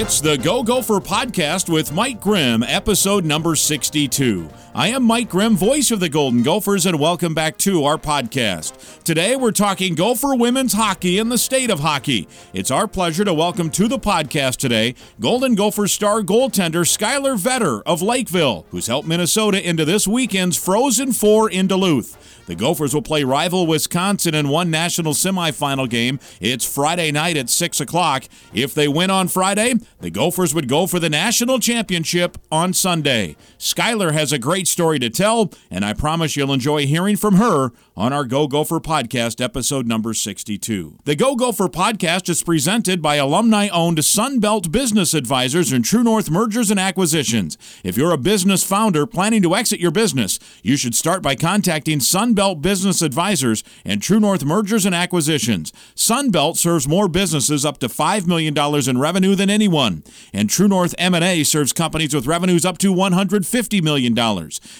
It's the Go Gopher podcast with Mike Grimm, episode number 62. I am Mike Grimm, voice of the Golden Gophers, and welcome back to our podcast. Today we're talking Gopher women's hockey and the state of hockey. It's our pleasure to welcome to the podcast today Golden Gopher star goaltender Skylar Vetter of Lakeville, who's helped Minnesota into this weekend's Frozen Four in Duluth. The Gophers will play rival Wisconsin in one national semifinal game. It's Friday night at 6 o'clock. If they win on Friday, the Gophers would go for the national championship on Sunday. Skylar has a great story to tell, and I promise you'll enjoy hearing from her on our Go Gopher podcast, episode number 62. The Go Gopher podcast is presented by alumni owned Sunbelt Business Advisors and True North Mergers and Acquisitions. If you're a business founder planning to exit your business, you should start by contacting Sunbelt. Business Advisors and True North Mergers and Acquisitions. Sunbelt serves more businesses up to $5 million in revenue than anyone, and True North M&A serves companies with revenues up to $150 million.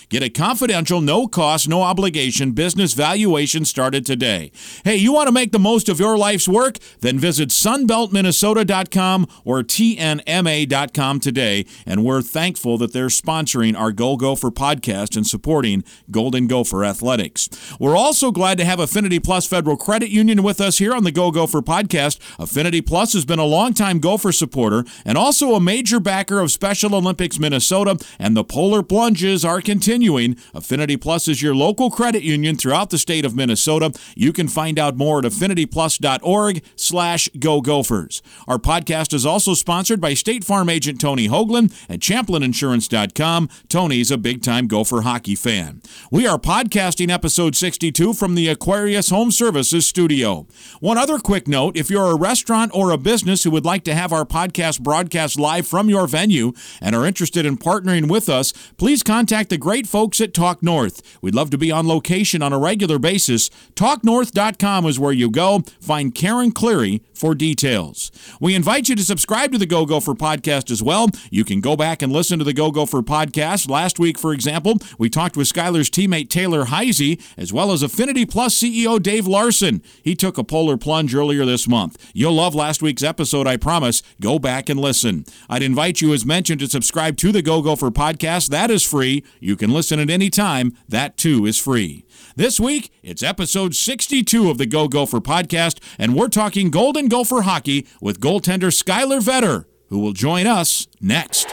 Get a confidential, no cost, no obligation business valuation started today. Hey, you want to make the most of your life's work? Then visit sunbeltminnesota.com or tnma.com today, and we're thankful that they're sponsoring our Go Gopher podcast and supporting Golden Gopher Athletics. We're also glad to have Affinity Plus Federal Credit Union with us here on the Go Gopher podcast. Affinity Plus has been a longtime Gopher supporter and also a major backer of Special Olympics Minnesota, and the Polar Plunges are continuing. Affinity Plus is your local credit union throughout the state of Minnesota. You can find out more at affinityplus.org slash go gophers. Our podcast is also sponsored by State Farm agent Tony Hoaglund at champlininsurance.com. Tony's a big-time Gopher hockey fan. We are podcasting episode 62 from the Aquarius Home Services studio. One other quick note if you're a restaurant or a business who would like to have our podcast broadcast live from your venue and are interested in partnering with us, please contact the great folks at Talk North. We'd love to be on location on a regular basis. TalkNorth.com is where you go. Find Karen Cleary for details. We invite you to subscribe to the Go Gopher podcast as well. You can go back and listen to the Go Gopher podcast. Last week, for example, we talked with Skylar's teammate Taylor Heise as well as Affinity Plus CEO Dave Larson. He took a polar plunge earlier this month. You'll love last week's episode, I promise. Go back and listen. I'd invite you, as mentioned, to subscribe to the Go Gopher podcast. That is free. You can listen at any time. That too is free. This week, it's episode 62 of the Go Gopher podcast, and we're talking Golden Gopher hockey with goaltender Skylar Vetter, who will join us next.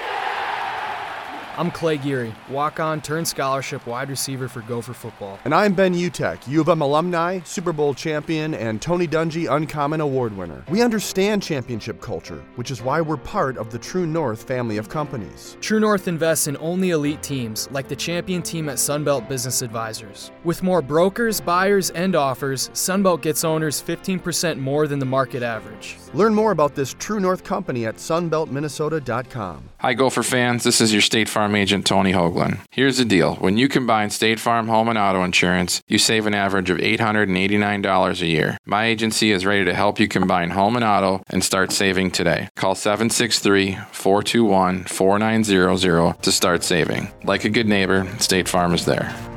I'm Clay Geary, walk on, turn scholarship wide receiver for Gopher football. And I'm Ben Utecht, U of M alumni, Super Bowl champion, and Tony Dungy Uncommon Award winner. We understand championship culture, which is why we're part of the True North family of companies. True North invests in only elite teams, like the champion team at Sunbelt Business Advisors. With more brokers, buyers, and offers, Sunbelt gets owners 15% more than the market average. Learn more about this True North company at sunbeltminnesota.com. Hi, Gopher fans. This is your State Farm agent, Tony Hoaglund. Here's the deal when you combine State Farm home and auto insurance, you save an average of $889 a year. My agency is ready to help you combine home and auto and start saving today. Call 763 421 4900 to start saving. Like a good neighbor, State Farm is there.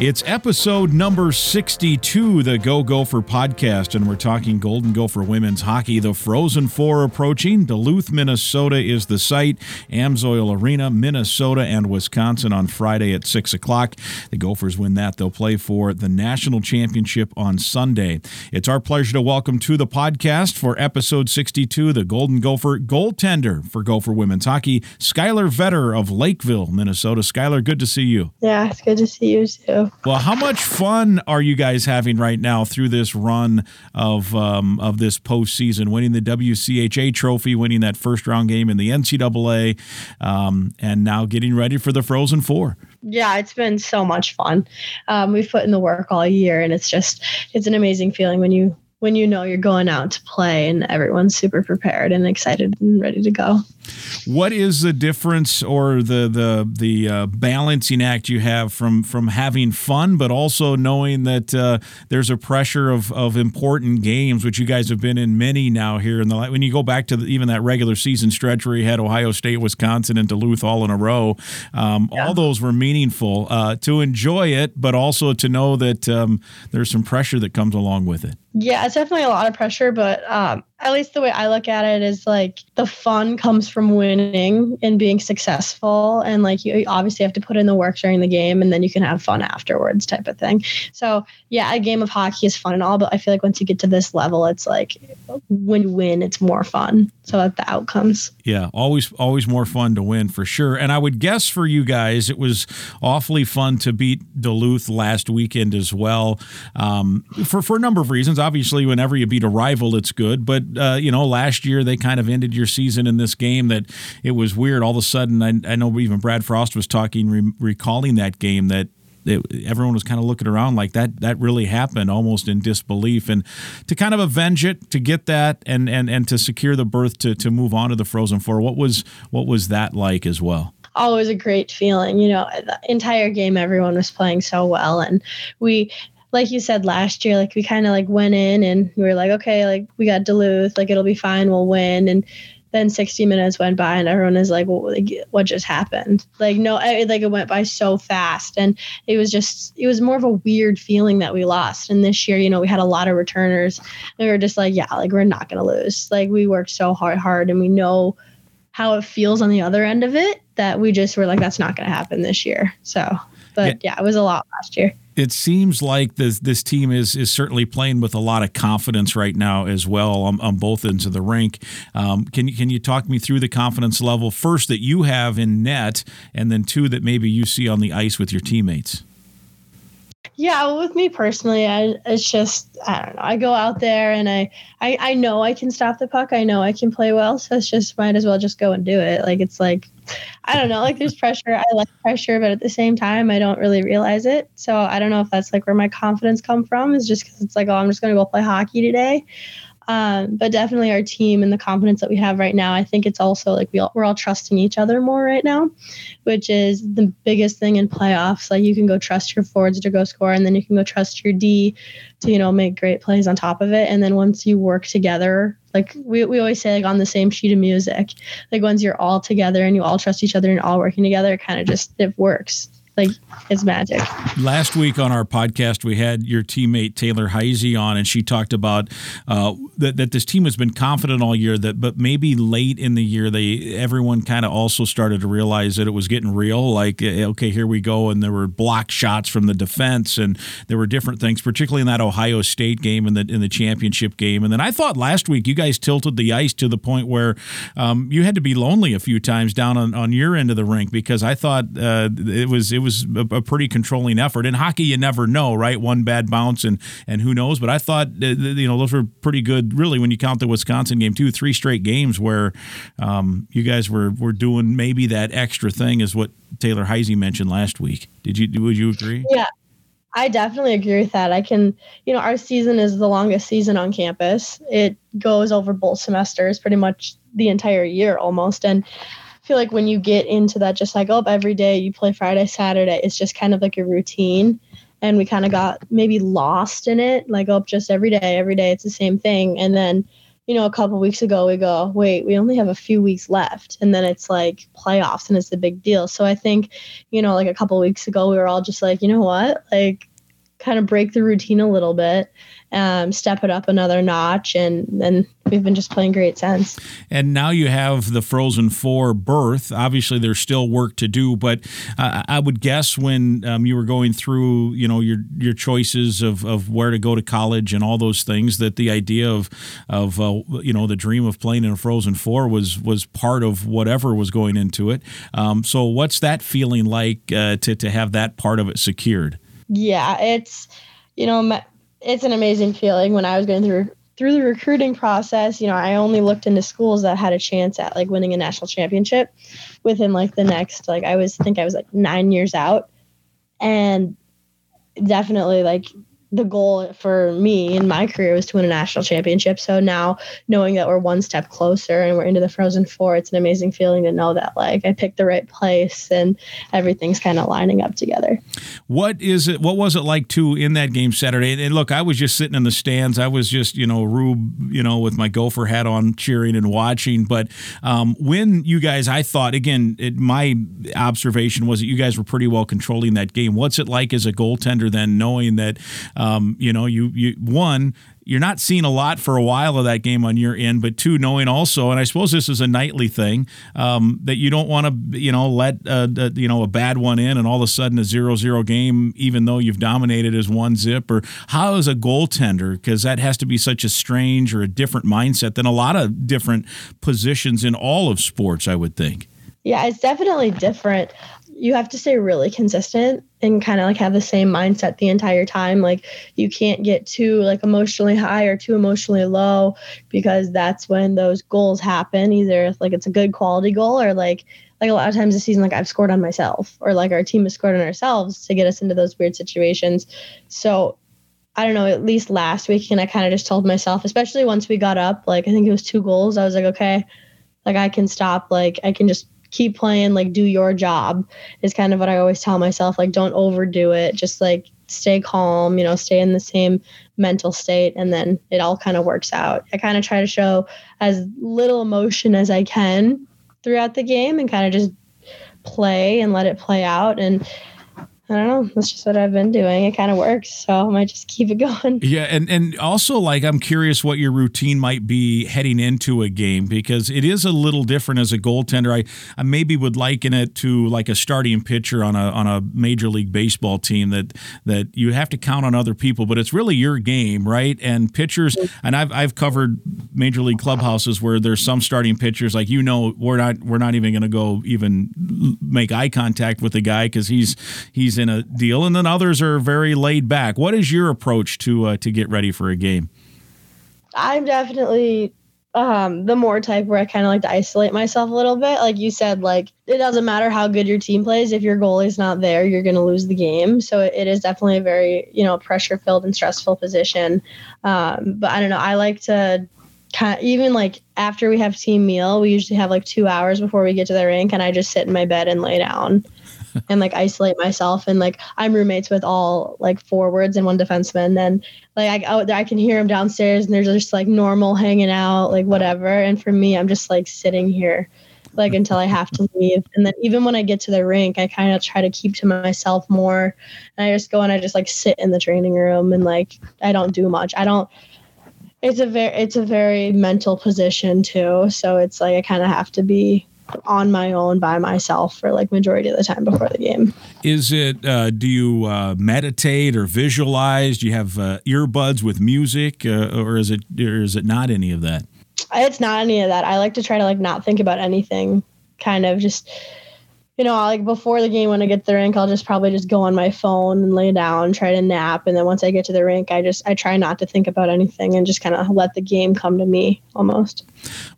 It's episode number 62, the Go Gopher podcast, and we're talking Golden Gopher women's hockey. The Frozen Four approaching. Duluth, Minnesota is the site. Amsoil Arena, Minnesota, and Wisconsin on Friday at 6 o'clock. The Gophers win that. They'll play for the national championship on Sunday. It's our pleasure to welcome to the podcast for episode 62, the Golden Gopher goaltender for Gopher women's hockey, Skylar Vetter of Lakeville, Minnesota. Skylar, good to see you. Yeah, it's good to see you too. Well, how much fun are you guys having right now through this run of um, of this postseason, winning the WCHA trophy, winning that first round game in the NCAA, um, and now getting ready for the Frozen Four? Yeah, it's been so much fun. Um, we've put in the work all year, and it's just it's an amazing feeling when you when you know you're going out to play and everyone's super prepared and excited and ready to go. What is the difference or the the the uh, balancing act you have from from having fun, but also knowing that uh, there's a pressure of of important games, which you guys have been in many now here in the when you go back to the, even that regular season stretch where you had Ohio State, Wisconsin, and Duluth all in a row. Um, yeah. All those were meaningful uh, to enjoy it, but also to know that um, there's some pressure that comes along with it. Yeah, it's definitely a lot of pressure, but um, at least the way I look at it is like the fun comes from winning and being successful. And like you obviously have to put in the work during the game and then you can have fun afterwards, type of thing. So, yeah, a game of hockey is fun and all, but I feel like once you get to this level, it's like when you win, it's more fun. So that the outcomes. Yeah, always, always more fun to win for sure. And I would guess for you guys, it was awfully fun to beat Duluth last weekend as well um, for, for a number of reasons obviously, whenever you beat a rival, it's good. But uh, you know, last year they kind of ended your season in this game that it was weird. All of a sudden, I, I know even Brad Frost was talking, re- recalling that game that it, everyone was kind of looking around like that that really happened almost in disbelief. And to kind of avenge it to get that and and and to secure the berth to to move on to the frozen four what was what was that like as well? Always a great feeling. You know the entire game everyone was playing so well and we like you said last year, like we kind of like went in and we were like, okay, like we got Duluth, like it'll be fine, we'll win. And then 60 minutes went by and everyone is like, well, like, what just happened? Like, no, it, like it went by so fast. And it was just, it was more of a weird feeling that we lost. And this year, you know, we had a lot of returners. And we were just like, yeah, like we're not going to lose. Like we worked so hard, hard and we know how it feels on the other end of it that we just were like, that's not going to happen this year. So, but yeah, it was a lot last year it seems like this this team is is certainly playing with a lot of confidence right now as well on, on both ends of the rink. Um, can you can you talk me through the confidence level first that you have in net, and then two that maybe you see on the ice with your teammates? Yeah, well, with me personally, I, it's just I don't know. I go out there and I, I I know I can stop the puck. I know I can play well, so it's just might as well just go and do it. Like it's like I don't know. Like there's pressure. I like pressure, but at the same time, I don't really realize it. So I don't know if that's like where my confidence come from. Is just because it's like, oh, I'm just gonna go play hockey today. Um, but definitely our team and the confidence that we have right now, I think it's also like we all, we're all trusting each other more right now, which is the biggest thing in playoffs. Like you can go trust your forwards to go score, and then you can go trust your D to you know make great plays on top of it. And then once you work together, like we, we always say, like on the same sheet of music, like once you're all together and you all trust each other and all working together, it kind of just it works like it's magic. Last week on our podcast, we had your teammate Taylor Heise on, and she talked about uh, that, that this team has been confident all year. That, but maybe late in the year, they everyone kind of also started to realize that it was getting real. Like, eh, okay, here we go, and there were block shots from the defense, and there were different things, particularly in that Ohio State game and the in the championship game. And then I thought last week you guys tilted the ice to the point where um, you had to be lonely a few times down on, on your end of the rink because I thought uh, it was it was a, a, pretty controlling effort. In hockey, you never know, right? One bad bounce and and who knows. But I thought uh, you know those were pretty good, really, when you count the Wisconsin game too. Three straight games where um, you guys were were doing maybe that extra thing, is what Taylor Heise mentioned last week. Did you would you agree? Yeah. I definitely agree with that. I can, you know, our season is the longest season on campus. It goes over both semesters, pretty much the entire year almost. And feel like when you get into that, just like, oh, every day you play Friday, Saturday, it's just kind of like a routine. And we kind of got maybe lost in it, like, oh, just every day, every day, it's the same thing. And then, you know, a couple weeks ago, we go, wait, we only have a few weeks left. And then it's like playoffs and it's a big deal. So I think, you know, like a couple weeks ago, we were all just like, you know what? Like, kind of break the routine a little bit um, step it up another notch, and then we've been just playing great since. And now you have the Frozen Four berth. Obviously, there's still work to do, but uh, I would guess when um, you were going through, you know, your your choices of, of where to go to college and all those things, that the idea of of uh, you know the dream of playing in a Frozen Four was was part of whatever was going into it. Um, so, what's that feeling like uh, to to have that part of it secured? Yeah, it's you know it's an amazing feeling when I was going through through the recruiting process, you know, I only looked into schools that had a chance at like winning a national championship within like the next like I was think I was like 9 years out. And definitely like the goal for me in my career was to win a national championship. So now knowing that we're one step closer and we're into the Frozen Four, it's an amazing feeling to know that like I picked the right place and everything's kind of lining up together. What is it? What was it like too in that game Saturday? And look, I was just sitting in the stands. I was just you know Rube, you know, with my Gopher hat on, cheering and watching. But um, when you guys, I thought again, it, my observation was that you guys were pretty well controlling that game. What's it like as a goaltender then, knowing that? Um, you know, you you one you're not seeing a lot for a while of that game on your end, but two, knowing also, and I suppose this is a nightly thing, um, that you don't want to, you know, let uh, you know a bad one in, and all of a sudden a zero-zero game, even though you've dominated as one zip. Or how is a goaltender? Because that has to be such a strange or a different mindset than a lot of different positions in all of sports. I would think. Yeah, it's definitely different you have to stay really consistent and kind of like have the same mindset the entire time. Like you can't get too like emotionally high or too emotionally low because that's when those goals happen. Either like it's a good quality goal or like like a lot of times this season like I've scored on myself or like our team has scored on ourselves to get us into those weird situations. So I don't know, at least last week, and I kind of just told myself, especially once we got up, like I think it was two goals, I was like, okay, like I can stop, like I can just keep playing, like do your job is kind of what I always tell myself. Like don't overdo it. Just like stay calm, you know, stay in the same mental state and then it all kind of works out. I kind of try to show as little emotion as I can throughout the game and kind of just play and let it play out and I don't know. That's just what I've been doing. It kind of works, so I might just keep it going. Yeah, and and also like I'm curious what your routine might be heading into a game because it is a little different as a goaltender. I, I maybe would liken it to like a starting pitcher on a on a major league baseball team that that you have to count on other people, but it's really your game, right? And pitchers, and I've I've covered major league clubhouses where there's some starting pitchers like you know we're not we're not even going to go even make eye contact with the guy because he's he's in a deal, and then others are very laid back. What is your approach to uh, to get ready for a game? I'm definitely um, the more type where I kind of like to isolate myself a little bit. Like you said, like it doesn't matter how good your team plays. If your goalie's not there, you're going to lose the game. So it, is definitely a very, you know, pressure filled and stressful position. Um, but I don't know. I like to kind of, even like after we have team meal, we usually have like two hours before we get to the rink and I just sit in my bed and lay down and like isolate myself. And like I'm roommates with all like forwards and one defenseman. And like I, oh, I can hear them downstairs and they're just like normal hanging out, like whatever. And for me, I'm just like sitting here like until I have to leave. And then even when I get to the rink, I kind of try to keep to myself more. And I just go and I just like sit in the training room and like I don't do much. I don't it's a very it's a very mental position too. So it's like I kind of have to be on my own by myself for like majority of the time before the game. Is it? Uh, do you uh, meditate or visualize? Do you have uh, earbuds with music, uh, or is it? Or is it not any of that? It's not any of that. I like to try to like not think about anything. Kind of just you know, like before the game when I get to the rink, I'll just probably just go on my phone and lay down, try to nap, and then once I get to the rink, I just I try not to think about anything and just kind of let the game come to me almost.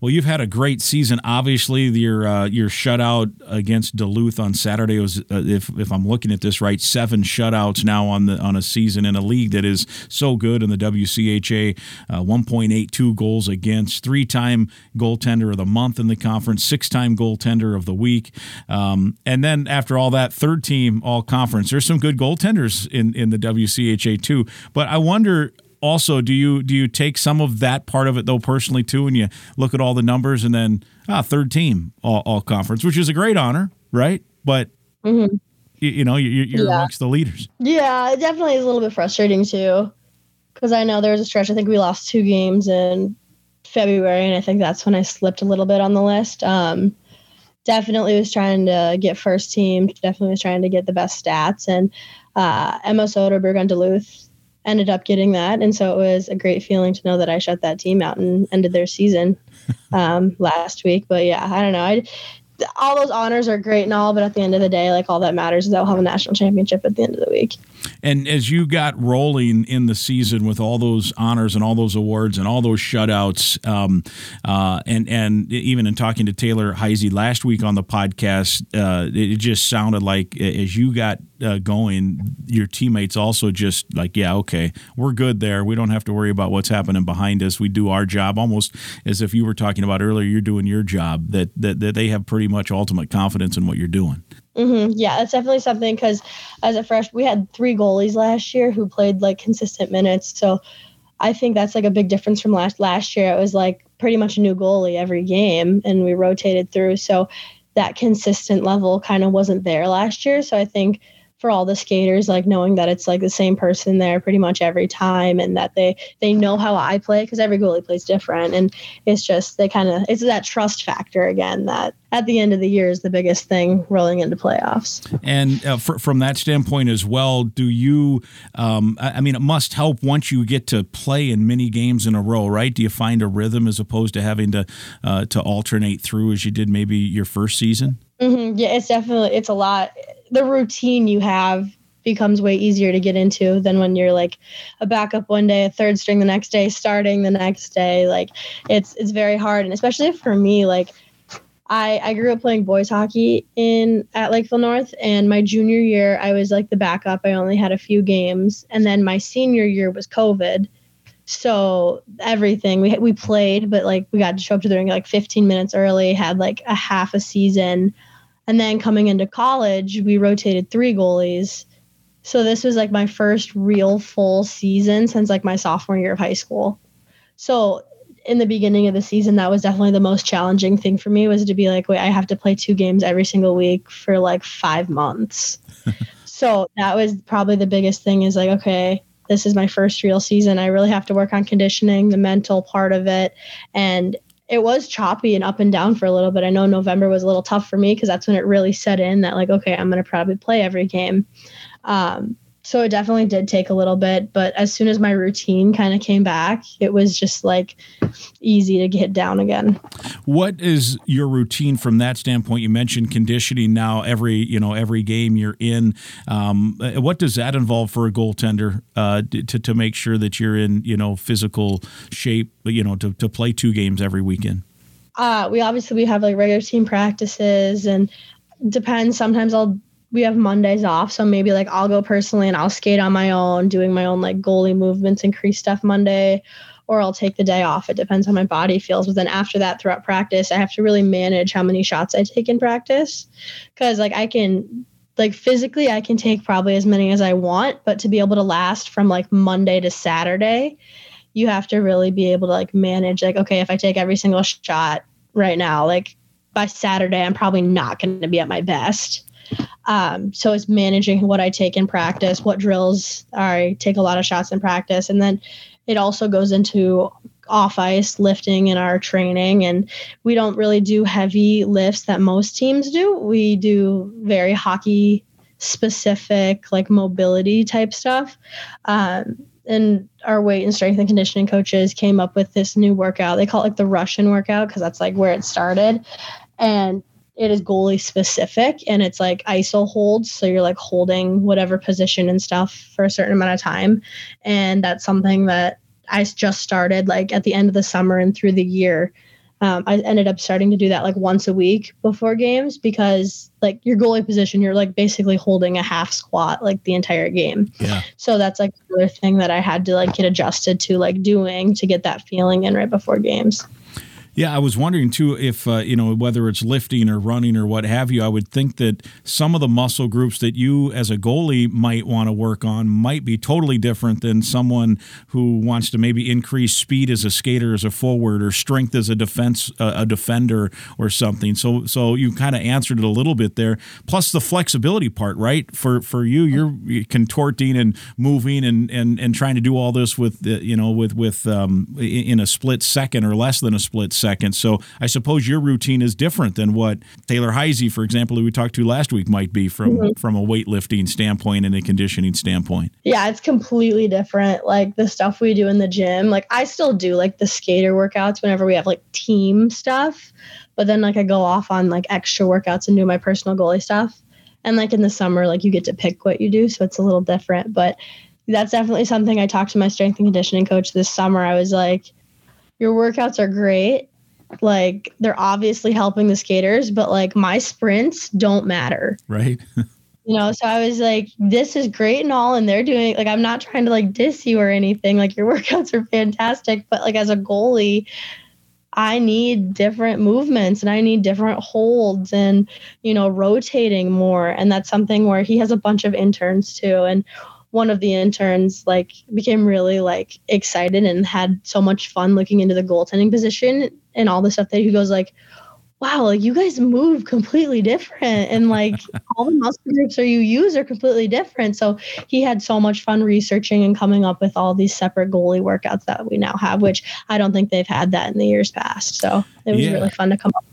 Well, you've had a great season. Obviously, your uh, your shutout against Duluth on Saturday was, uh, if if I'm looking at this right, seven shutouts now on the on a season in a league that is so good in the WCHA. Uh, 1.82 goals against, three time goaltender of the month in the conference, six time goaltender of the week. Um, and then after all that, third team all conference. There's some good goaltenders in in the WCHA too. But I wonder also do you do you take some of that part of it though personally too and you look at all the numbers and then ah third team all, all conference which is a great honor right but mm-hmm. you, you, know you, are yeah. amongst the leaders yeah it definitely is a little bit frustrating too because i know there was a stretch i think we lost two games in february and i think that's when i slipped a little bit on the list um, definitely was trying to get first team, definitely was trying to get the best stats. And uh, Emma Soderberg on Duluth ended up getting that. And so it was a great feeling to know that I shut that team out and ended their season um, last week. But yeah, I don't know. I, all those honors are great and all, but at the end of the day, like all that matters is that we'll have a national championship at the end of the week. And as you got rolling in the season with all those honors and all those awards and all those shutouts, um, uh, and and even in talking to Taylor Heise last week on the podcast, uh, it just sounded like as you got uh, going, your teammates also just like, yeah, okay, we're good there. We don't have to worry about what's happening behind us. We do our job, almost as if you were talking about earlier. You're doing your job. That that, that they have pretty much ultimate confidence in what you're doing. Mm-hmm. Yeah, that's definitely something because as a fresh, we had three goalies last year who played like consistent minutes. So I think that's like a big difference from last last year. It was like pretty much a new goalie every game, and we rotated through. So that consistent level kind of wasn't there last year. So I think for all the skaters like knowing that it's like the same person there pretty much every time and that they they know how I play because every goalie plays different and it's just they kind of it's that trust factor again that at the end of the year is the biggest thing rolling into playoffs. And uh, for, from that standpoint as well, do you? Um, I mean, it must help once you get to play in many games in a row, right? Do you find a rhythm as opposed to having to uh, to alternate through as you did maybe your first season? Mm-hmm. Yeah, it's definitely it's a lot. The routine you have becomes way easier to get into than when you're like a backup one day, a third string the next day, starting the next day. Like it's it's very hard, and especially for me, like I I grew up playing boys hockey in at Lakeville North, and my junior year I was like the backup. I only had a few games, and then my senior year was COVID. So everything we we played, but like we got to show up to the ring like 15 minutes early, had like a half a season, and then coming into college, we rotated three goalies. So this was like my first real full season since like my sophomore year of high school. So in the beginning of the season, that was definitely the most challenging thing for me was to be like, wait, I have to play two games every single week for like five months. so that was probably the biggest thing is like, okay, this is my first real season. I really have to work on conditioning, the mental part of it. And it was choppy and up and down for a little bit. I know November was a little tough for me because that's when it really set in that, like, okay, I'm going to probably play every game. Um, so it definitely did take a little bit, but as soon as my routine kind of came back, it was just like easy to get down again. What is your routine from that standpoint? You mentioned conditioning now every you know every game you're in. Um, what does that involve for a goaltender uh, to to make sure that you're in you know physical shape? You know to to play two games every weekend. Uh, we obviously we have like regular team practices and depends. Sometimes I'll we have Mondays off, so maybe like I'll go personally and I'll skate on my own, doing my own like goalie movements and crease stuff Monday, or I'll take the day off. It depends how my body feels. But then after that, throughout practice, I have to really manage how many shots I take in practice, because like I can like physically I can take probably as many as I want, but to be able to last from like Monday to Saturday, you have to really be able to like manage like okay, if I take every single shot right now, like by Saturday I'm probably not going to be at my best. Um, so it's managing what I take in practice, what drills I take a lot of shots in practice, and then it also goes into off ice lifting in our training. And we don't really do heavy lifts that most teams do. We do very hockey specific like mobility type stuff. Um, and our weight and strength and conditioning coaches came up with this new workout. They call it like the russian workout because that's like where it started. And it is goalie specific and it's like iso holds so you're like holding whatever position and stuff for a certain amount of time. And that's something that i just started like at the end of the summer and through the year. Um, i ended up starting to do that like once a week before games because like your goalie position you're like basically holding a half squat like the entire game. Yeah. So that's like another thing that i had to like get adjusted to like doing to get that feeling in right before games yeah, I was wondering too if uh, you know whether it's lifting or running or what have you. I would think that some of the muscle groups that you as a goalie might want to work on might be totally different than someone who wants to maybe increase speed as a skater, as a forward, or strength as a defense, uh, a defender, or something. So, so you kind of answered it a little bit there. Plus the flexibility part, right? For for you, you're contorting and moving and and and trying to do all this with you know with with um, in a split second or less than a split second seconds. So I suppose your routine is different than what Taylor Heise, for example, who we talked to last week, might be from mm-hmm. from a weightlifting standpoint and a conditioning standpoint. Yeah, it's completely different. Like the stuff we do in the gym, like I still do like the skater workouts whenever we have like team stuff, but then like I go off on like extra workouts and do my personal goalie stuff. And like in the summer, like you get to pick what you do, so it's a little different. But that's definitely something I talked to my strength and conditioning coach this summer. I was like, your workouts are great like they're obviously helping the skaters, but like my sprints don't matter. Right. you know, so I was like, this is great and all, and they're doing like I'm not trying to like diss you or anything. Like your workouts are fantastic, but like as a goalie, I need different movements and I need different holds and you know rotating more. And that's something where he has a bunch of interns too. And one of the interns like became really like excited and had so much fun looking into the goaltending position and all the stuff that he goes like wow, like you guys move completely different. And like all the muscle groups that you use are completely different. So he had so much fun researching and coming up with all these separate goalie workouts that we now have, which I don't think they've had that in the years past. So it was yeah. really fun to come up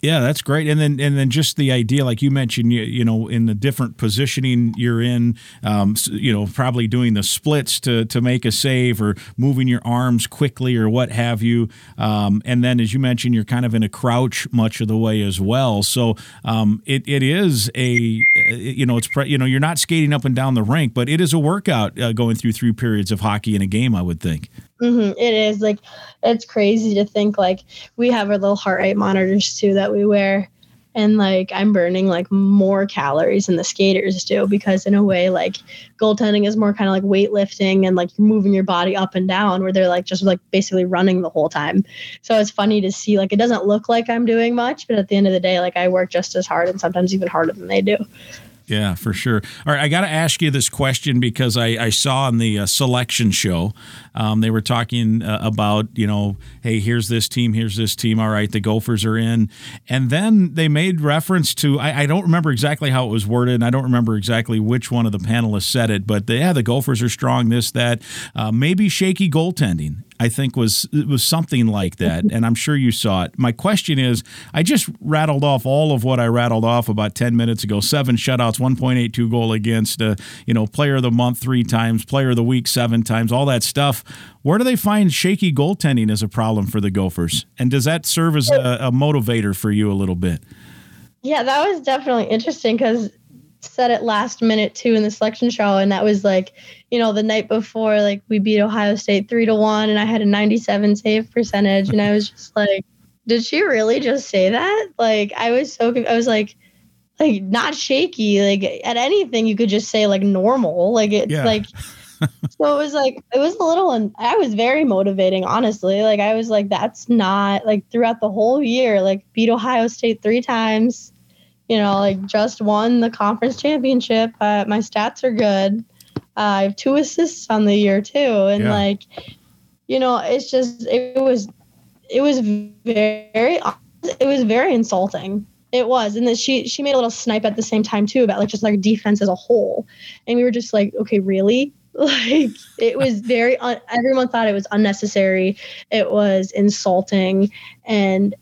yeah, that's great. And then and then just the idea, like you mentioned, you, you know, in the different positioning you're in, um, you know, probably doing the splits to to make a save or moving your arms quickly or what have you. Um, and then as you mentioned, you're kind of in a crouch much of the way as well. So um, it it is a you know it's pre- you know you're not skating up and down the rink, but it is a workout uh, going through three periods of hockey in a game. I would think. Mm-hmm. It is like it's crazy to think like we have our little heart rate monitors too that we wear, and like I'm burning like more calories than the skaters do because in a way like goaltending is more kind of like weightlifting and like moving your body up and down where they're like just like basically running the whole time. So it's funny to see like it doesn't look like I'm doing much, but at the end of the day like I work just as hard and sometimes even harder than they do. Yeah, for sure. All right, I got to ask you this question because I, I saw on the uh, selection show um, they were talking uh, about you know, hey, here's this team, here's this team. All right, the Gophers are in, and then they made reference to I, I don't remember exactly how it was worded, and I don't remember exactly which one of the panelists said it, but they, yeah, the Gophers are strong. This that uh, maybe shaky goaltending. I think was was something like that, and I'm sure you saw it. My question is, I just rattled off all of what I rattled off about 10 minutes ago: seven shutouts, 1.82 goal against, uh, you know, player of the month three times, player of the week seven times, all that stuff. Where do they find shaky goaltending as a problem for the Gophers, and does that serve as a, a motivator for you a little bit? Yeah, that was definitely interesting because said it last minute too in the selection show, and that was like, you know, the night before, like we beat Ohio State three to one, and I had a 97 save percentage, and I was just like, did she really just say that? Like, I was so, I was like, like not shaky, like at anything you could just say like normal, like it's yeah. like. so it was like it was a little and i was very motivating honestly like i was like that's not like throughout the whole year like beat ohio state three times you know, like just won the conference championship. Uh, my stats are good. Uh, I have two assists on the year too, and yeah. like, you know, it's just it was, it was very, it was very insulting. It was, and then she she made a little snipe at the same time too about like just like defense as a whole, and we were just like, okay, really? Like it was very. Un- everyone thought it was unnecessary. It was insulting, and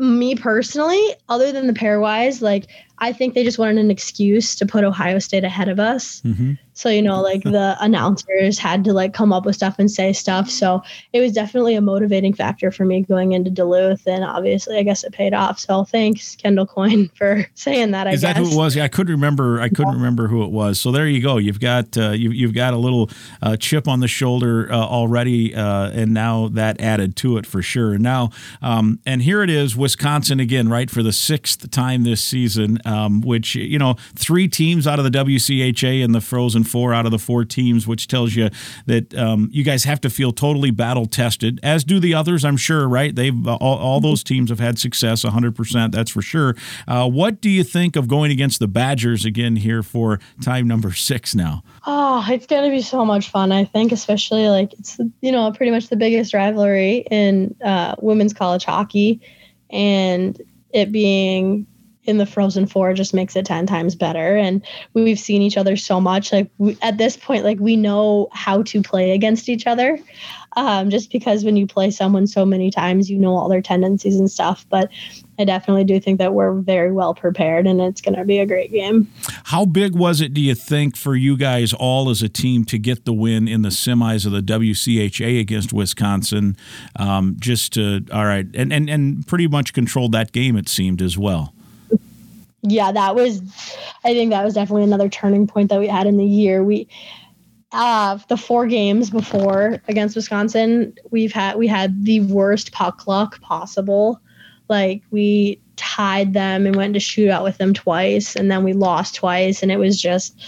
me personally, other than the pairwise, like I think they just wanted an excuse to put Ohio State ahead of us. Mm-hmm. So, you know, like the announcers had to like come up with stuff and say stuff. So it was definitely a motivating factor for me going into Duluth. And obviously, I guess it paid off. So thanks, Kendall Coyne, for saying that. I Is guess. that who it was? Yeah, I couldn't remember. I couldn't yeah. remember who it was. So there you go. You've got uh, you, you've got a little uh, chip on the shoulder uh, already, uh, and now that added to it for sure. Now, um, and here it is, Wisconsin again, right for the sixth time this season. Um, which you know, three teams out of the WCHA and the Frozen four out of the four teams, which tells you that um, you guys have to feel totally battle tested, as do the others, I'm sure, right? They've all, all those teams have had success 100%, that's for sure. Uh, what do you think of going against the Badgers again here for time number six now? Oh, it's going to be so much fun, I think, especially like it's, you know, pretty much the biggest rivalry in uh, women's college hockey. And it being in the Frozen Four just makes it 10 times better. And we've seen each other so much. Like we, at this point, like we know how to play against each other. Um, just because when you play someone so many times, you know all their tendencies and stuff. But I definitely do think that we're very well prepared and it's going to be a great game. How big was it, do you think, for you guys all as a team to get the win in the semis of the WCHA against Wisconsin? Um, just to, all right, and, and, and pretty much controlled that game, it seemed as well yeah, that was, I think that was definitely another turning point that we had in the year. We, uh, the four games before against Wisconsin, we've had we had the worst puck luck possible. Like we tied them and went to shootout with them twice, and then we lost twice, and it was just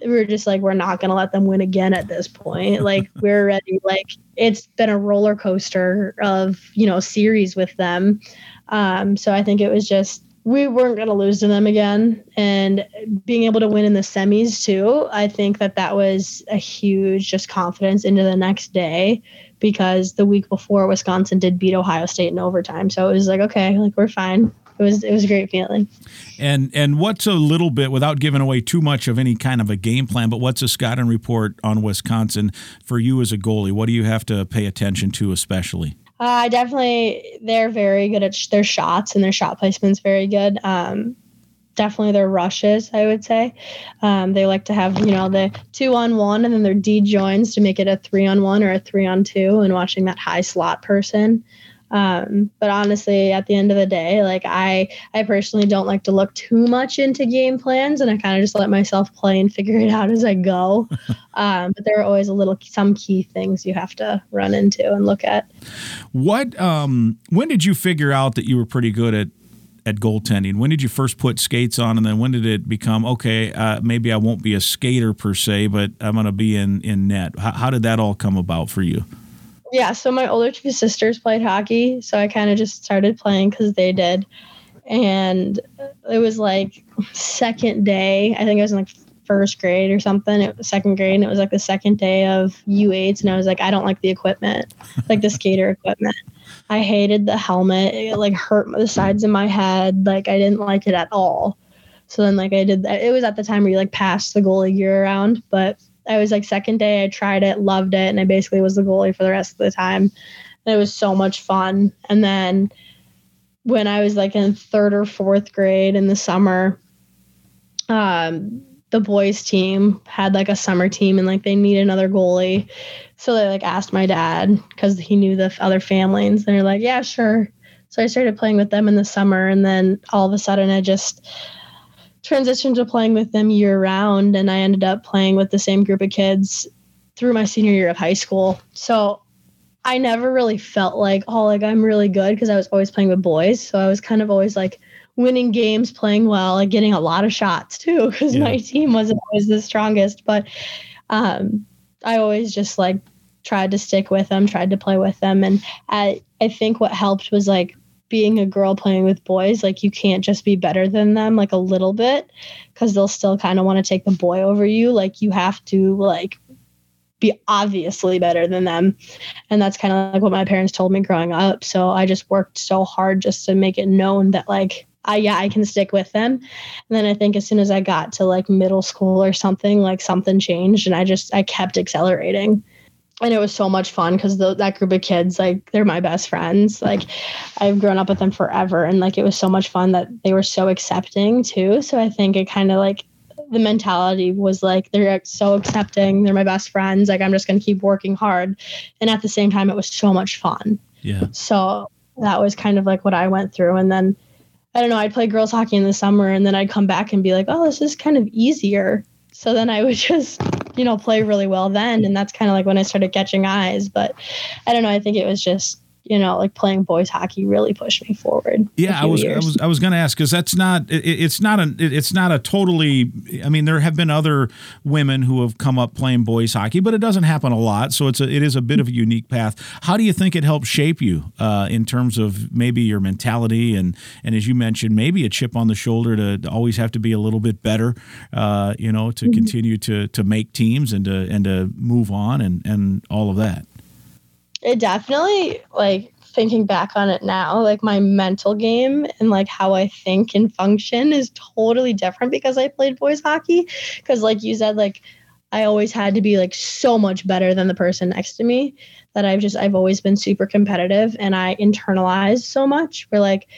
we were just like we're not gonna let them win again at this point. Like we're ready. Like it's been a roller coaster of you know series with them. Um, so I think it was just we weren't going to lose to them again. And being able to win in the semis too, I think that that was a huge just confidence into the next day because the week before Wisconsin did beat Ohio State in overtime. So it was like, okay, like we're fine. It was it was a great feeling. And and what's a little bit without giving away too much of any kind of a game plan, but what's a scouting report on Wisconsin for you as a goalie? What do you have to pay attention to especially? Uh, I definitely they're very good at sh- their shots and their shot placement's very good. Um, definitely their rushes, I would say. Um, they like to have you know the two on one and then their D joins to make it a three on one or a three on two, and watching that high slot person. Um, but honestly, at the end of the day, like I, I personally don't like to look too much into game plans, and I kind of just let myself play and figure it out as I go. um, but there are always a little some key things you have to run into and look at. What? Um, when did you figure out that you were pretty good at at goaltending? When did you first put skates on, and then when did it become okay? Uh, maybe I won't be a skater per se, but I'm going to be in in net. How, how did that all come about for you? Yeah, so my older two sisters played hockey, so I kind of just started playing because they did. And it was like second day, I think I was in like first grade or something, it was second grade, and it was like the second day of U8s, and I was like, I don't like the equipment, like the skater equipment. I hated the helmet. It like hurt the sides of my head. Like I didn't like it at all. So then like I did that. It was at the time where you like passed the goalie gear around, but I was like second day, I tried it, loved it, and I basically was the goalie for the rest of the time. And it was so much fun. And then when I was like in third or fourth grade in the summer, um, the boys team had like a summer team and like they need another goalie. So they like asked my dad because he knew the other families. And they're like, yeah, sure. So I started playing with them in the summer. And then all of a sudden I just transitioned to playing with them year round and I ended up playing with the same group of kids through my senior year of high school. So I never really felt like, oh, like I'm really good because I was always playing with boys. So I was kind of always like winning games, playing well, like getting a lot of shots too, because yeah. my team wasn't always the strongest. But um, I always just like tried to stick with them, tried to play with them. And I, I think what helped was like being a girl playing with boys, like you can't just be better than them like a little bit because they'll still kind of want to take the boy over you. Like you have to like be obviously better than them. And that's kind of like what my parents told me growing up. So I just worked so hard just to make it known that like I yeah, I can stick with them. And then I think as soon as I got to like middle school or something, like something changed and I just I kept accelerating and it was so much fun because that group of kids like they're my best friends. Like i've grown up with them forever and like it was so much fun that they were so accepting too. So i think it kind of like the mentality was like they're so accepting they're my best friends like i'm just going to keep working hard. And at the same time it was so much fun. Yeah. So that was kind of like what i went through. And then i don't know i'd play girls hockey in the summer and then i'd come back and be like oh this is kind of easier. So then I would just, you know, play really well then. And that's kind of like when I started catching eyes. But I don't know. I think it was just you know, like playing boys hockey really pushed me forward. Yeah, I was, I was, I was, going to ask because that's not, it, it's not a, it's not a totally. I mean, there have been other women who have come up playing boys hockey, but it doesn't happen a lot. So it's a, it is a bit of a unique path. How do you think it helped shape you uh, in terms of maybe your mentality and, and as you mentioned, maybe a chip on the shoulder to, to always have to be a little bit better, uh, you know, to mm-hmm. continue to to make teams and to and to move on and and all of that it definitely like thinking back on it now, like my mental game and like how I think and function is totally different because I played boys hockey. Because, like you said, like I always had to be like so much better than the person next to me that I've just, I've always been super competitive and I internalized so much. Where like,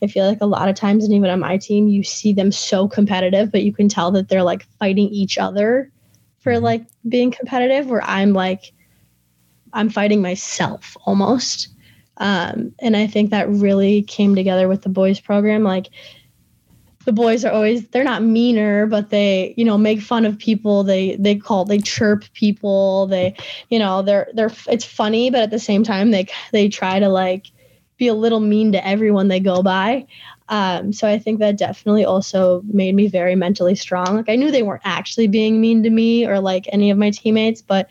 I feel like a lot of times, and even on my team, you see them so competitive, but you can tell that they're like fighting each other for mm-hmm. like being competitive. Where I'm like, I'm fighting myself almost. Um, and I think that really came together with the boys program. Like the boys are always they're not meaner, but they you know make fun of people. They they call they chirp people. They you know they're they're it's funny, but at the same time they they try to like be a little mean to everyone they go by. Um, so I think that definitely also made me very mentally strong. Like I knew they weren't actually being mean to me or like any of my teammates, but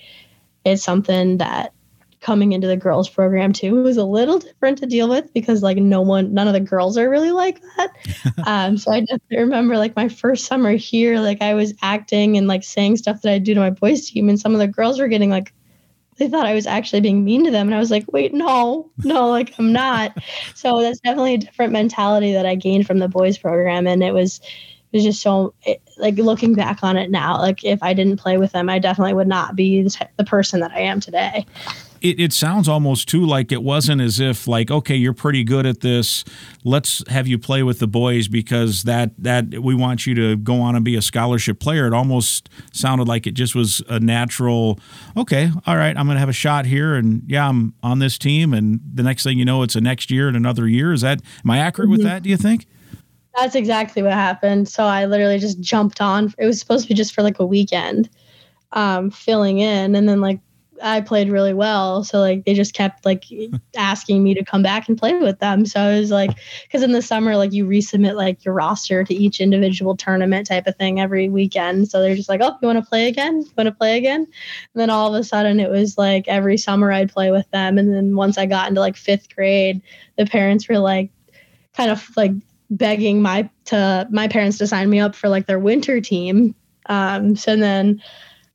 it's something that coming into the girls program too was a little different to deal with because like no one none of the girls are really like that. Um, so i just remember like my first summer here like i was acting and like saying stuff that i do to my boys team and some of the girls were getting like they thought i was actually being mean to them and i was like wait no no like i'm not. So that's definitely a different mentality that i gained from the boys program and it was just so it, like looking back on it now like if i didn't play with them i definitely would not be the, the person that i am today. It, it sounds almost too like it wasn't as if like okay you're pretty good at this let's have you play with the boys because that that we want you to go on and be a scholarship player. It almost sounded like it just was a natural okay all right i'm going to have a shot here and yeah i'm on this team and the next thing you know it's a next year and another year. Is that am i accurate mm-hmm. with that do you think that's exactly what happened so i literally just jumped on it was supposed to be just for like a weekend um, filling in and then like I played really well. So like they just kept like asking me to come back and play with them. So I was like, because in the summer, like you resubmit like your roster to each individual tournament type of thing every weekend. So they're just like, oh, you want to play again? You want to play again? And then all of a sudden it was like every summer I'd play with them. And then once I got into like fifth grade, the parents were like, kind of like begging my to my parents to sign me up for like their winter team. Um, so then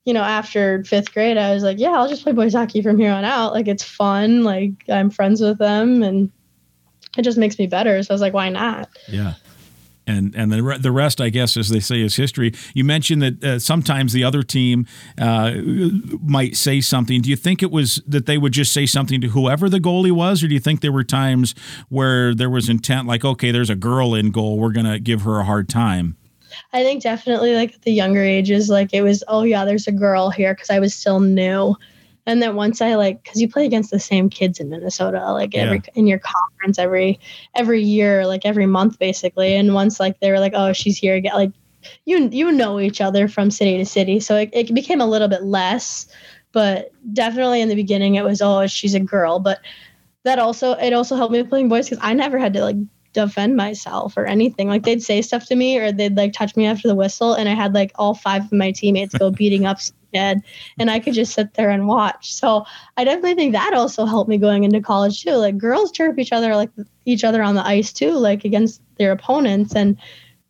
you know, after fifth grade, I was like, yeah, I'll just play boys hockey from here on out. Like, it's fun. Like, I'm friends with them and it just makes me better. So I was like, why not? Yeah. And and the the rest, I guess, as they say, is history. You mentioned that uh, sometimes the other team uh, might say something. Do you think it was that they would just say something to whoever the goalie was, or do you think there were times where there was intent, like, okay, there's a girl in goal, we're gonna give her a hard time? I think definitely like at the younger ages, like it was, oh yeah, there's a girl here because I was still new. And then once I like, because you play against the same kids in Minnesota, like every yeah. in your conference every every year, like every month basically. And once like they were like, oh, she's here again, like you you know each other from city to city, so it, it became a little bit less. But definitely in the beginning, it was oh, she's a girl, but that also it also helped me playing boys because I never had to like defend myself or anything. Like they'd say stuff to me or they'd like touch me after the whistle, and I had like all five of my teammates go beating up and I could just sit there and watch. So I definitely think that also helped me going into college too. Like girls chirp each other like each other on the ice too, like against their opponents, and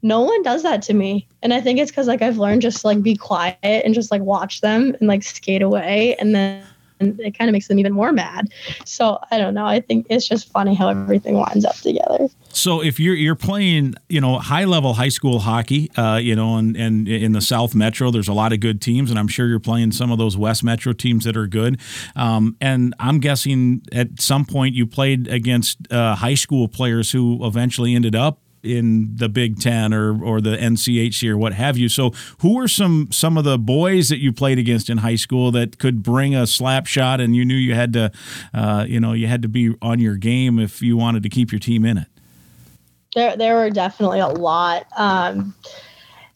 no one does that to me. And I think it's because like I've learned just like be quiet and just like watch them and like skate away, and then and it kind of makes them even more mad. So I don't know. I think it's just funny how everything winds up together. So if you're you're playing, you know, high level high school hockey, uh, you know, and, and in the South Metro, there's a lot of good teams, and I'm sure you're playing some of those West Metro teams that are good. Um, and I'm guessing at some point you played against uh, high school players who eventually ended up in the Big Ten or or the NCHC or what have you. So, who are some some of the boys that you played against in high school that could bring a slap shot, and you knew you had to, uh, you know, you had to be on your game if you wanted to keep your team in it? There, there were definitely a lot. Um,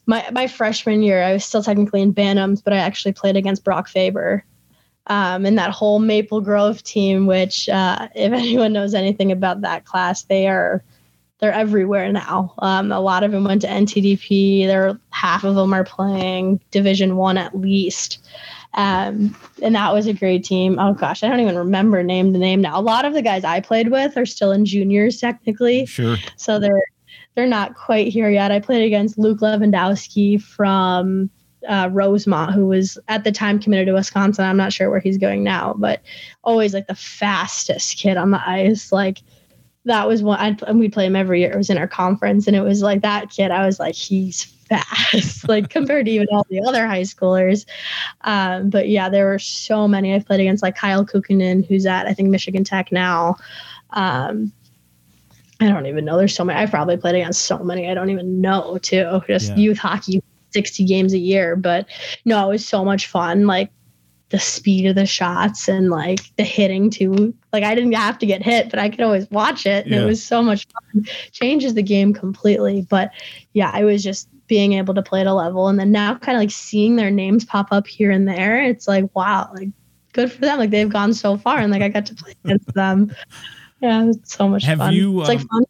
my my freshman year, I was still technically in Bantams, but I actually played against Brock Faber. Um, and that whole Maple Grove team, which, uh, if anyone knows anything about that class, they are they're everywhere now. Um, a lot of them went to NTDP. There, half of them are playing Division One at least. Um, and that was a great team. Oh gosh, I don't even remember name the name now. A lot of the guys I played with are still in juniors technically. Sure. So they're they're not quite here yet. I played against Luke Lewandowski from uh, Rosemount, who was at the time committed to Wisconsin. I'm not sure where he's going now, but always like the fastest kid on the ice. Like that was one I'd, and we'd play him every year. It was in our conference, and it was like that kid. I was like, he's fast, like compared to even all the other high schoolers. Um, but yeah, there were so many. I've played against like Kyle Kukkonen, who's at I think Michigan Tech now. Um, I don't even know. There's so many. I've probably played against so many. I don't even know too. Just yeah. youth hockey, 60 games a year. But no, it was so much fun. Like the speed of the shots and like the hitting too. Like I didn't have to get hit, but I could always watch it. And yeah. it was so much fun. Changes the game completely. But yeah, I was just being able to play at a level and then now kind of like seeing their names pop up here and there. It's like, wow, like good for them. Like they've gone so far and like I got to play against them. Yeah, it's so much have fun. You, it's like um, fun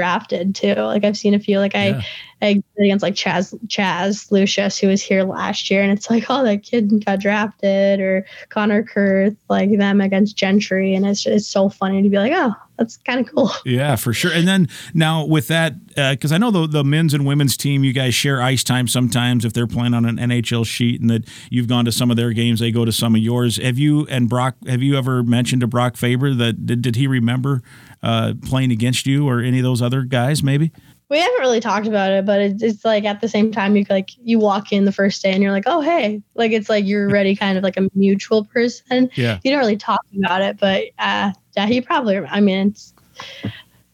drafted too. Like I've seen a few. Like I, I against like Chaz Chaz Lucius, who was here last year, and it's like, oh, that kid got drafted, or Connor Kurth, like them against Gentry, and it's just, it's so funny to be like, oh, that's kind of cool. Yeah, for sure. And then now with that, because uh, I know the the men's and women's team, you guys share ice time sometimes if they're playing on an NHL sheet, and that you've gone to some of their games, they go to some of yours. Have you and Brock? Have you ever mentioned to Brock Faber that did, did he remember uh, playing against you or any of those other guys? Maybe we haven't really talked about it, but it's, it's like at the same time you like you walk in the first day and you're like, oh hey, like it's like you're ready, kind of like a mutual person. Yeah, you don't really talk about it, but uh, yeah, he probably. I mean, it's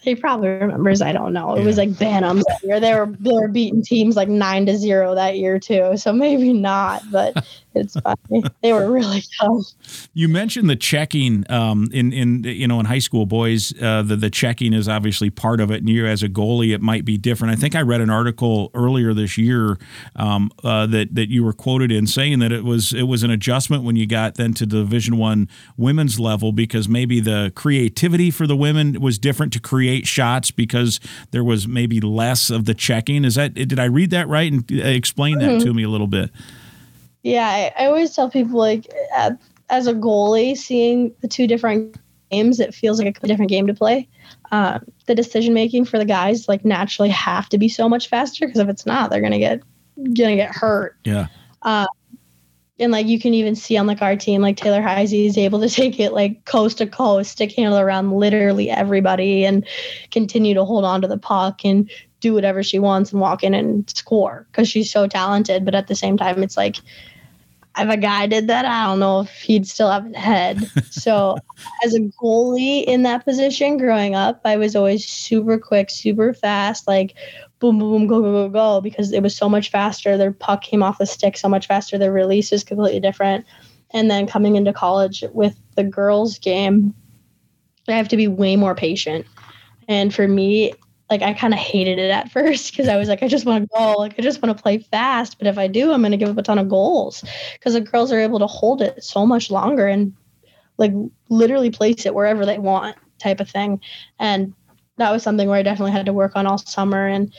he probably remembers. I don't know. It yeah. was like Bantams that year. They were they were beating teams like nine to zero that year too. So maybe not, but it's funny. they were really tough. You mentioned the checking um, in in you know in high school boys. Uh, the the checking is obviously part of it, and you as a goalie, it might be different. I think I read an article earlier this year um, uh, that that you were quoted in saying that it was it was an adjustment when you got then to the Division One women's level because maybe the creativity for the women was different to create shots because there was maybe less of the checking. Is that did I read that right? And uh, explain that mm-hmm. to me a little bit. Yeah, I, I always tell people like as a goalie, seeing the two different games, it feels like a different game to play. Um, the decision making for the guys like naturally have to be so much faster because if it's not, they're gonna get gonna get hurt. Yeah. Uh, and like you can even see on like our team, like Taylor Heise is able to take it like coast to coast, stick handle around literally everybody, and continue to hold on to the puck and do whatever she wants and walk in and score because she's so talented. But at the same time, it's like if a guy did that, I don't know if he'd still have a head. so as a goalie in that position growing up, I was always super quick, super fast, like boom, boom, boom, go, go, go, go, because it was so much faster. Their puck came off the stick so much faster. Their release is completely different. And then coming into college with the girls' game, I have to be way more patient. And for me, like I kind of hated it at first because I was like, I just want to go, like I just want to play fast. But if I do, I'm going to give up a ton of goals because the girls are able to hold it so much longer and like literally place it wherever they want, type of thing. And that was something where I definitely had to work on all summer and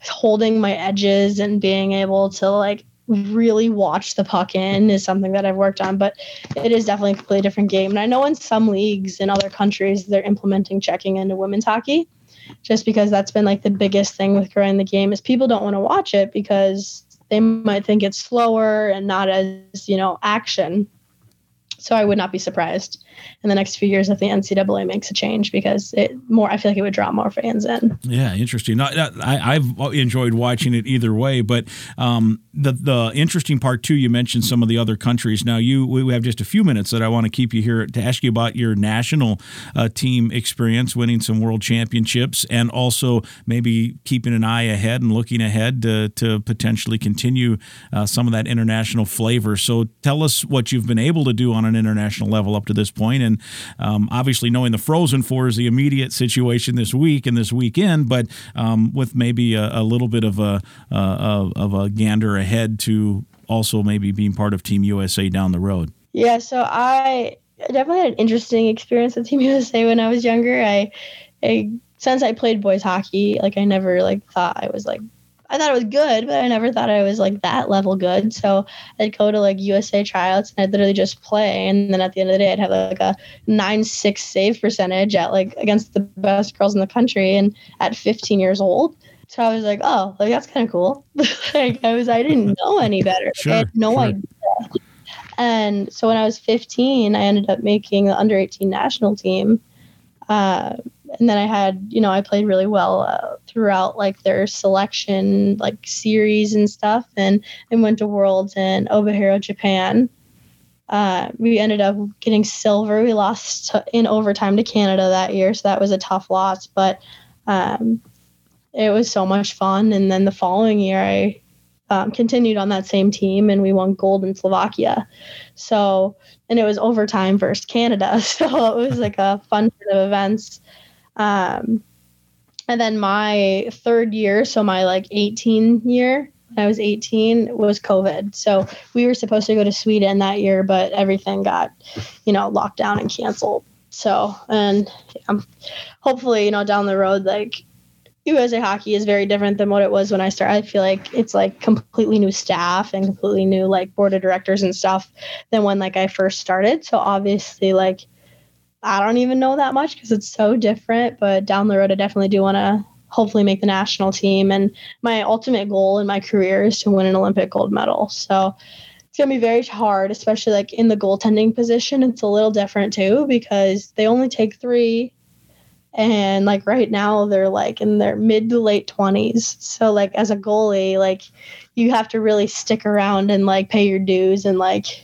holding my edges and being able to like really watch the puck in is something that I've worked on, but it is definitely a completely different game. And I know in some leagues in other countries they're implementing checking into women's hockey just because that's been like the biggest thing with growing the game is people don't want to watch it because they might think it's slower and not as, you know, action. So I would not be surprised in the next few years if the NCAA makes a change because it more. I feel like it would draw more fans in. Yeah, interesting. I, have enjoyed watching it either way, but um, the the interesting part too. You mentioned some of the other countries. Now you we have just a few minutes that I want to keep you here to ask you about your national uh, team experience, winning some world championships, and also maybe keeping an eye ahead and looking ahead to, to potentially continue uh, some of that international flavor. So tell us what you've been able to do on an an international level up to this point. And um, obviously, knowing the Frozen Four is the immediate situation this week and this weekend, but um, with maybe a, a, little bit of a uh, of a gander ahead to also maybe being part of Team USA down the road. Yeah, so I definitely had an interesting experience with Team USA when I was younger. I, I since I played boys hockey, like I never like thought I was like I thought it was good, but I never thought I was like that level good. So I'd go to like USA tryouts and I'd literally just play. And then at the end of the day, I'd have like a nine six save percentage at like against the best girls in the country and at 15 years old. So I was like, oh, like that's kind of cool. like I was, I didn't know any better. Sure, I had no sure. idea. And so when I was 15, I ended up making the under 18 national team. Uh, and then I had, you know, I played really well uh, throughout like their selection like series and stuff, and and went to Worlds in Obihiro, Japan. Uh, we ended up getting silver. We lost to, in overtime to Canada that year, so that was a tough loss, but um, it was so much fun. And then the following year, I um, continued on that same team, and we won gold in Slovakia. So, and it was overtime versus Canada, so it was like a fun set of events. Um, and then my third year, so my like 18 year, when I was 18, was COVID. So we were supposed to go to Sweden that year, but everything got, you know, locked down and canceled. So, and hopefully, you know, down the road, like USA hockey is very different than what it was when I started. I feel like it's like completely new staff and completely new like board of directors and stuff than when like I first started. So obviously like I don't even know that much because it's so different, but down the road I definitely do want to hopefully make the national team and my ultimate goal in my career is to win an Olympic gold medal. So it's going to be very hard, especially like in the goaltending position. It's a little different too because they only take 3 and like right now they're like in their mid to late 20s so like as a goalie like you have to really stick around and like pay your dues and like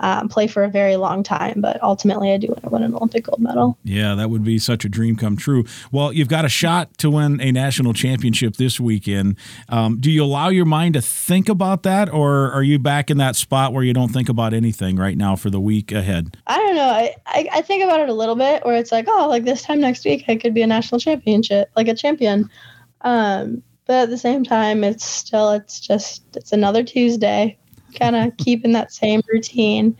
um, play for a very long time. But ultimately, I do want to win an Olympic gold medal. Yeah, that would be such a dream come true. Well, you've got a shot to win a national championship this weekend. Um, do you allow your mind to think about that, or are you back in that spot where you don't think about anything right now for the week ahead? I don't know. I, I, I think about it a little bit, where it's like, oh, like this time next week, I could be a national championship, like a champion. Um, but at the same time, it's still, it's just, it's another Tuesday kind of keeping that same routine.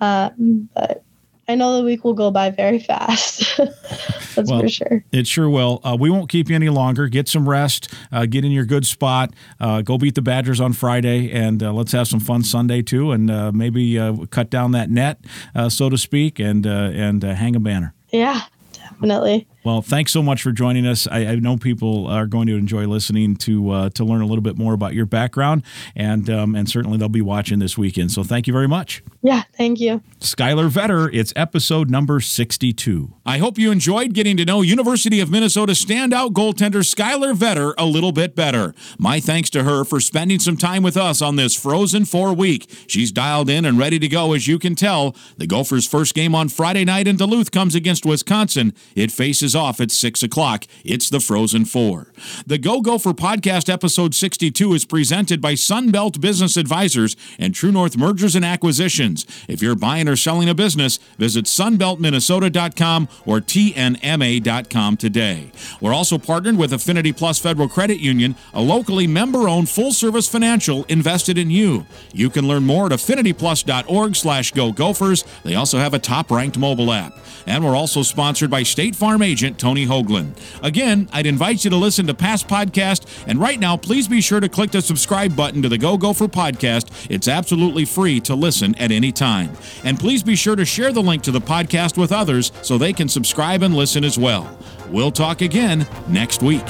Um, but I know the week will go by very fast. That's well, for sure. It sure will. Uh, we won't keep you any longer. Get some rest. Uh, get in your good spot. Uh, go beat the Badgers on Friday, and uh, let's have some fun Sunday too, and uh, maybe uh, cut down that net, so to speak, and and hang a banner. Yeah, definitely. Well, thanks so much for joining us. I, I know people are going to enjoy listening to uh, to learn a little bit more about your background, and um, and certainly they'll be watching this weekend. So thank you very much. Yeah, thank you. Skylar Vetter, it's episode number 62. I hope you enjoyed getting to know University of Minnesota standout goaltender Skylar Vetter a little bit better. My thanks to her for spending some time with us on this Frozen Four week. She's dialed in and ready to go, as you can tell. The Gophers' first game on Friday night in Duluth comes against Wisconsin. It faces off at 6 o'clock. It's the Frozen Four. The Go Gopher podcast episode 62 is presented by Sunbelt Business Advisors and True North Mergers and Acquisitions. If you're buying or selling a business, visit sunbeltminnesota.com or tnma.com today. We're also partnered with Affinity Plus Federal Credit Union, a locally member owned full service financial invested in you. You can learn more at affinityplus.org slash go gophers. They also have a top ranked mobile app. And we're also sponsored by State Farm agent Tony Hoaglund. Again, I'd invite you to listen to past podcasts, and right now, please be sure to click the subscribe button to the Go Gopher podcast. It's absolutely free to listen at any time. And please be sure to share the link to the podcast with others so they can subscribe and listen as well. We'll talk again next week.